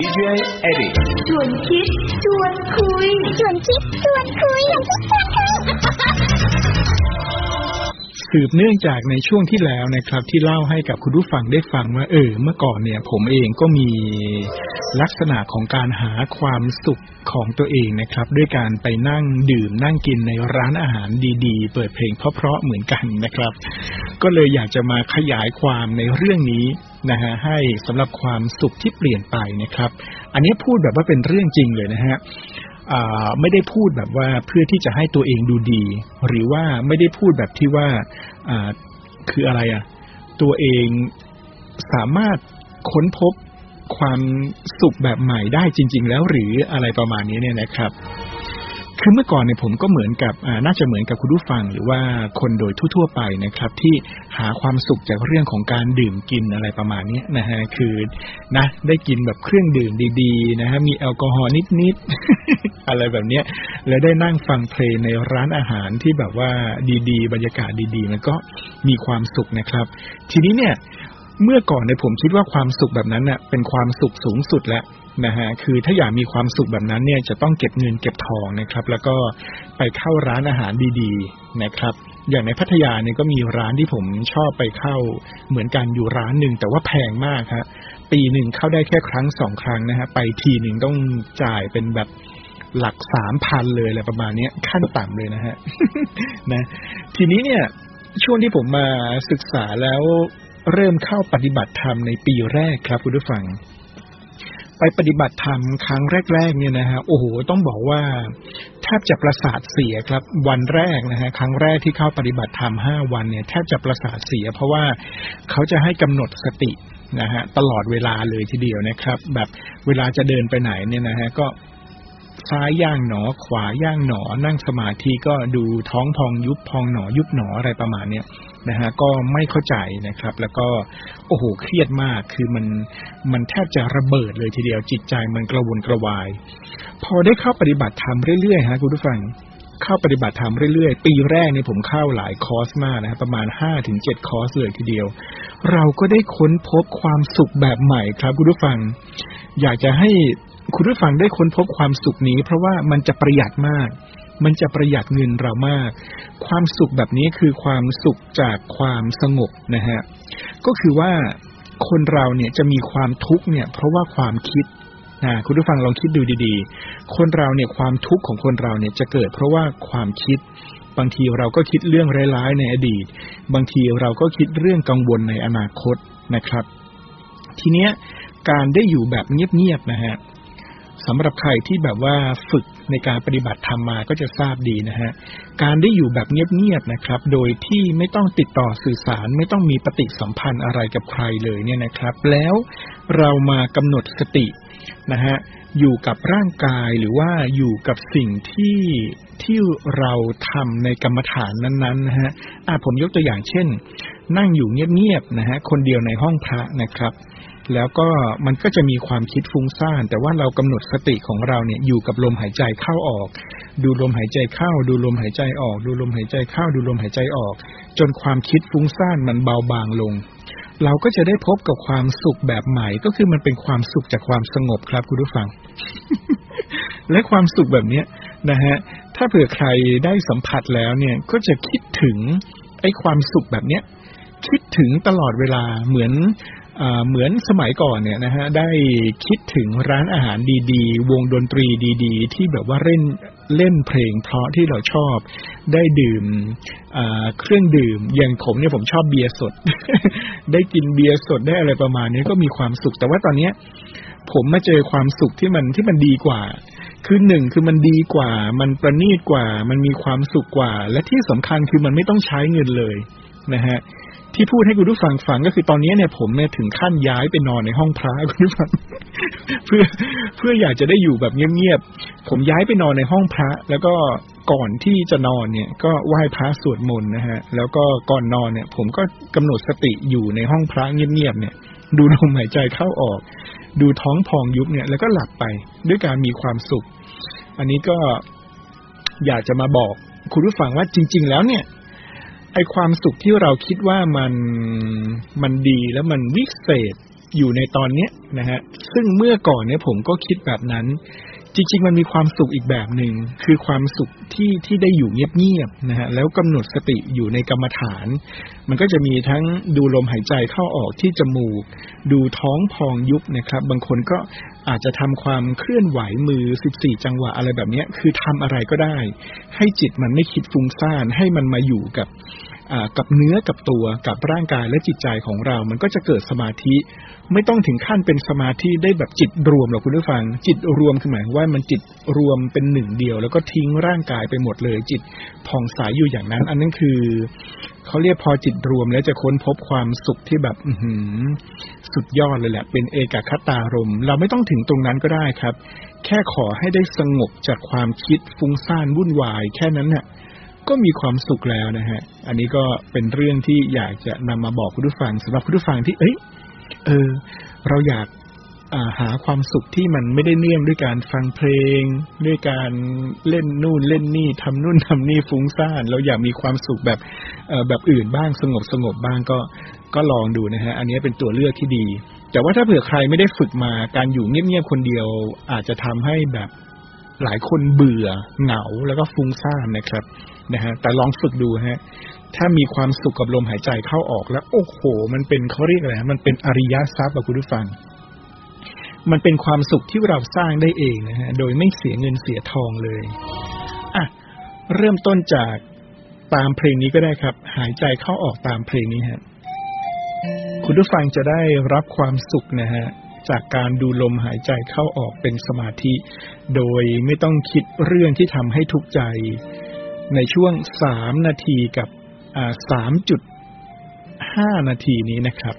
DJ Eddie ชวนคิดชวนคุยชว สืบเนื่องจากในช่วงที่แล้วนะครับ ที่เล่าให้กับคุณผู้ฟังได้ฟังว่าเออ เมื่อก่อนเนี่ย ผมเองก็มีลักษณะของการหาความสุขของตัวเองนะครับ ด้วยการไปนั่งดื่มนั่งกินในร้านอาหารดีๆ เปิดเพลงเพราะๆเหมือนกันนะครับ ก็เลยอยากจะมาขยายความในเรื่องนี้นะฮะให้สำหรับความสุขที่เปลี่ยนไปนะครับ อันนี้พูดแบบว่าเป็นเรื่องจริงเลยนะฮะ ไม่ได้พูดแบบว่าเพื่อที่จะให้ตัวเองดูดี หรือว่าไม่ได้พูดแบบที่ว่าคืออะไรอะ่ะตัวเองสามารถค้นพบความสุขแบบใหม่ได้จริง ๆ แล้วหรืออะไรประมาณนี้เนี่ยนะครับ คือเมื่อก่อนเนี่ยผมก็เหมือนกับน่าจะเหมือนกับคุณผู้ฟัง หรือว่าคนโดยทั่ว ๆ ไปนะครับ ที่หาความสุขจากเรื่องของการดื่มกินอะไรประมาณนี้นะฮะคือนะได้กินแบบเครื่องดื่มดีๆนะฮะมีแอลกอฮอล์นิดๆอะไรแบบเนี้ยแล้วได้นั่งฟังเพลงในร้านอาหารที่แบบว่าดีๆ บรรยากาศดีๆ มันก็มีความสุขนะครับ ทีนี้เนี่ยเมื่อก่อนเนี่ยผมคิดว่าความสุขแบบนั้นเน่ะเป็นความสุขสูงสุดแล้ว นะฮะคือถ้าอยากมีความสุขแบบนั้นเนี่ยจะต้องเก็บเงินเก็บทองนะครับ แล้วก็ไปเข้าร้านอาหารดีๆนะครับ อย่างในพัทยาเนี่ยก็มีร้านที่ผมชอบไปเข้าเหมือนกันอยู่ร้านหนึ่งแต่ว่าแพงมากฮะปีหนึ่งเข้าได้แค่ครั้งสองครั้งนะฮะไปทีหนึ่งต้องจ่ายเป็นแบบหลักสามพันเลยอะไรประมาณนี้ขั้นต่ำเลยนะฮะนะ ทีนี้เนี่ยช่วงที่ผมมาศึกษาแล้วเริ่มเข้าปฏิบัติธรรมในปีแรกครับคุณผู้ฟัง ไปปฏิบัติธรรมครั้งแรก ๆ เนี่ยนะฮะโอ้โหต้องบอกว่าแทบจะประสาทเสียครับ วันแรกนะฮะครั้งแรกที่เข้าปฏิบัติธรรมห้าวันเนี่ยแทบจะประสาทเสีย เพราะว่าเขาจะให้กำหนดสตินะฮะตลอดเวลาเลยทีเดียวนะครับ แบบเวลาจะเดินไปไหนเนี่ยนะฮะก็ ซ้ายย่างหนอ ขวาย่างหนอ นั่งสมาธิก็ดูท้องพองยุบพองหนอยุบหนออะไรประมาณเนี้ยนะฮะก็ไม่เข้าใจนะครับ แล้วก็โอ้โหเครียดมากคือมันมันแทบจะระเบิดเลยทีเดียวจิตใจมันกระวนกระวาย พอได้เข้าปฏิบัติธรรมเรื่อยๆฮะคุณผู้ฟังเข้าปฏิบัติธรรมเรื่อยๆ ปีแรกเนี่ยผมเข้าหลายคอร์สมากนะครับประมาณห้าถึงเจ็ดคอร์สเลยทีเดียว เราก็ได้ค้นพบความสุขแบบใหม่ครับคุณผู้ฟัง อยากจะให้ คุณผู้ฟังได้ค้นพบความสุขนี้ เพราะว่ามันจะประหยัดมาก มันจะประหยัดเงินเรามาก ความสุขแบบนี้คือความสุขจากความสงบนะฮะ ก็คือว่าคนเราเนี่ยจะมีความทุกข์เนี่ย เพราะว่าความคิดนะคุณผู้ฟังลองคิดดูดีๆ คนเราเนี่ยความทุกข์ของคนเราเนี่ยจะเกิดเพราะว่าความคิด บางทีเราก็คิดเรื่องร้ายๆในอดีต บางทีเราก็คิดเรื่องกังวลในอนาคตนะครับ ทีเนี้ยการได้อยู่แบบเงียบๆนะฮะ สำหรับใครที่แบบว่าฝึกในการปฏิบัติธรรมมาก็จะทราบดีนะฮะ การได้อยู่แบบเงียบๆนะครับ โดยที่ไม่ต้องติดต่อสื่อสาร ไม่ต้องมีปฏิสัมพันธ์อะไรกับใครเลยเนี่ยนะครับ แล้วเรามากำหนดสตินะฮะอยู่กับร่างกายหรือว่าอยู่กับสิ่งที่ที่เราทำในกรรมฐานนั้นๆนะฮะอะผมยกตัวอย่างเช่น นั่งอยู่เงียบๆนะฮะคนเดียวในห้องพระนะครับ แล้วก็มันก็จะมีความคิดฟุ้งซ่าน แต่ว่าเรากำหนดสติของเราเนี่ยอยู่กับลมหายใจเข้าออก ดูลมหายใจเข้า ดูลมหายใจออก ดูลมหายใจเข้า ดูลมหายใจออก จนความคิดฟุ้งซ่านมันเบาบางลง เราก็จะได้พบกับความสุขแบบใหม่ ก็คือมันเป็นความสุขจากความสงบครับคุณผู้ฟัง และความสุขแบบเนี้ยนะฮะ ถ้าเผื่อใครได้สัมผัสแล้วเนี่ยก็จะคิดถึงไอ้ความสุขแบบเนี้ยคิดถึงตลอดเวลาเหมือน เหมือนสมัยก่อนเนี่ยนะฮะได้คิดถึงร้านอาหารดีๆ วงดนตรีดี ๆ ที่แบบว่าเล่นเล่นเพลงเพราะที่เราชอบได้ดื่มเครื่องดื่ม อย่างผมเนี่ยผมชอบเบียร์สด ได้กินเบียร์สดได้อะไรประมาณนี้ก็มีความสุข แต่ว่าตอนเนี้ยผมมาเจอความสุขที่มันที่มันดีกว่า คือหนึ่งคือมันดีกว่า มันประณีตกว่า มันมีความสุขกว่า และที่สำคัญคือมันไม่ต้องใช้เงินเลยนะฮะ ที่พูดให้คุณผู้ฟังฟังก็คือตอนนี้เนี่ยผมเนี่ยถึงขั้นย้ายไปนอนในห้องพระคุณผู้ฟังเพื่อเพื่ออยากจะได้อยู่แบบเงียบๆผมย้ายไปนอนในห้องพระ แล้วก็ก่อนที่จะนอนเนี่ย ก็ไหว้พระสวดมนต์นะฮะ แล้วก็ก่อนนอนเนี่ย ผมก็กำหนดสติอยู่ในห้องพระเงียบๆเนี่ย ดูลมหายใจเข้าออก ดูท้องพองยุบเนี่ย แล้วก็หลับไปด้วยการมีความสุข อันนี้ก็อยากจะมาบอกคุณผู้ฟังว่าจริง ๆ แล้วเนี่ย ไอความสุขที่เราคิดว่ามันมันดีแล้วมันวิเศษอยู่ในตอนเนี้ยนะฮะ ซึ่งเมื่อก่อนเนี่ยผมก็คิดแบบนั้น จริงๆ มันมีความสุขอีกแบบหนึ่งคือความสุขที่ที่ได้อยู่เงียบๆนะฮะแล้วกำหนดสติอยู่ในกรรมฐาน มันก็จะมีทั้งดูลมหายใจเข้าออกที่จมูก ดูท้องพองยุบนะครับ บางคนก็อาจจะทำความเคลื่อนไหวมือ 14 จังหวะอะไรแบบเนี้ยคือทำอะไรก็ได้ ให้จิตมันไม่คิดฟุ้งซ่านให้มันมาอยู่กับ กับเนื้อกับตัวกับร่างกายและจิตใจของเรา มันก็จะเกิดสมาธิ ไม่ต้องถึงขั้นเป็นสมาธิได้แบบจิตรวมหรอกคุณผู้ฟัง จิตรวมคือหมายว่ามันจิตรวมเป็นหนึ่งเดียว แล้วก็ทิ้งร่างกายไปหมดเลย จิตผ่องใสยอยู่อย่างนั้น อันนั้นคือเขาเรียกพอจิตรวมแล้วจะค้นพบความสุขที่แบบอืสุดยอดเลยแหละ เป็นเอกคตารม เราไม่ต้องถึงตรงนั้นก็ได้ครับ แค่ขอให้ได้สงบจากความคิดฟุ้งซ่านวุ่นวาย แค่นั้นเน่ะ ก็มีความสุขแล้วนะฮะ อันนี้ก็เป็นเรื่องที่อยากจะนำมาบอกคุณผู้ฟังสำหรับคุณผู้ฟังที่ เอ้ย เออ เราอยากาหาความสุขที่มันไม่ได้เนื่องด้วยการฟังเพลง ด้วยการเล่นนู่นเล่นนี่ทำนู่นทำนี่ฟุ้งซ่านเราอยากมีความสุขแบบแบบอื่นบ้างสงบสงบบ้างก็ก็ลองดูนะฮะ อันนี้เป็นตัวเลือกที่ดี แต่ว่าถ้าเผื่อใครไม่ได้ฝึกมาการอยู่เงียบๆคนเดียว อาจจะทำให้แบบ หลายคนเบื่อเหงาแล้วก็ฟุ้งซ่านนะครับนะฮะแต่ลองฝึกดูฮะ ถ้ามีความสุขกับลมหายใจเข้าออกแล้วโอ้โห มันเป็นเขาเรียกอะไรมันเป็นอริยทรัพย์อะคุณผู้ฟัง มันเป็นความสุขที่เราสร้างได้เองนะฮะ โดยไม่เสียเงินเสียทองเลยอะเริ่มต้นจากตามเพลงนี้ก็ได้ครับ หายใจเข้าออกตามเพลงนี้ฮะ คุณผู้ฟังจะได้รับความสุขนะฮะ จากการดูลมหายใจเข้าออกเป็นสมาธิ โดยไม่ต้องคิดเรื่องที่ทำให้ทุกข์ใจ ในช่วงสามนาทีกับสามจุดห้านาทีนี้นะครับ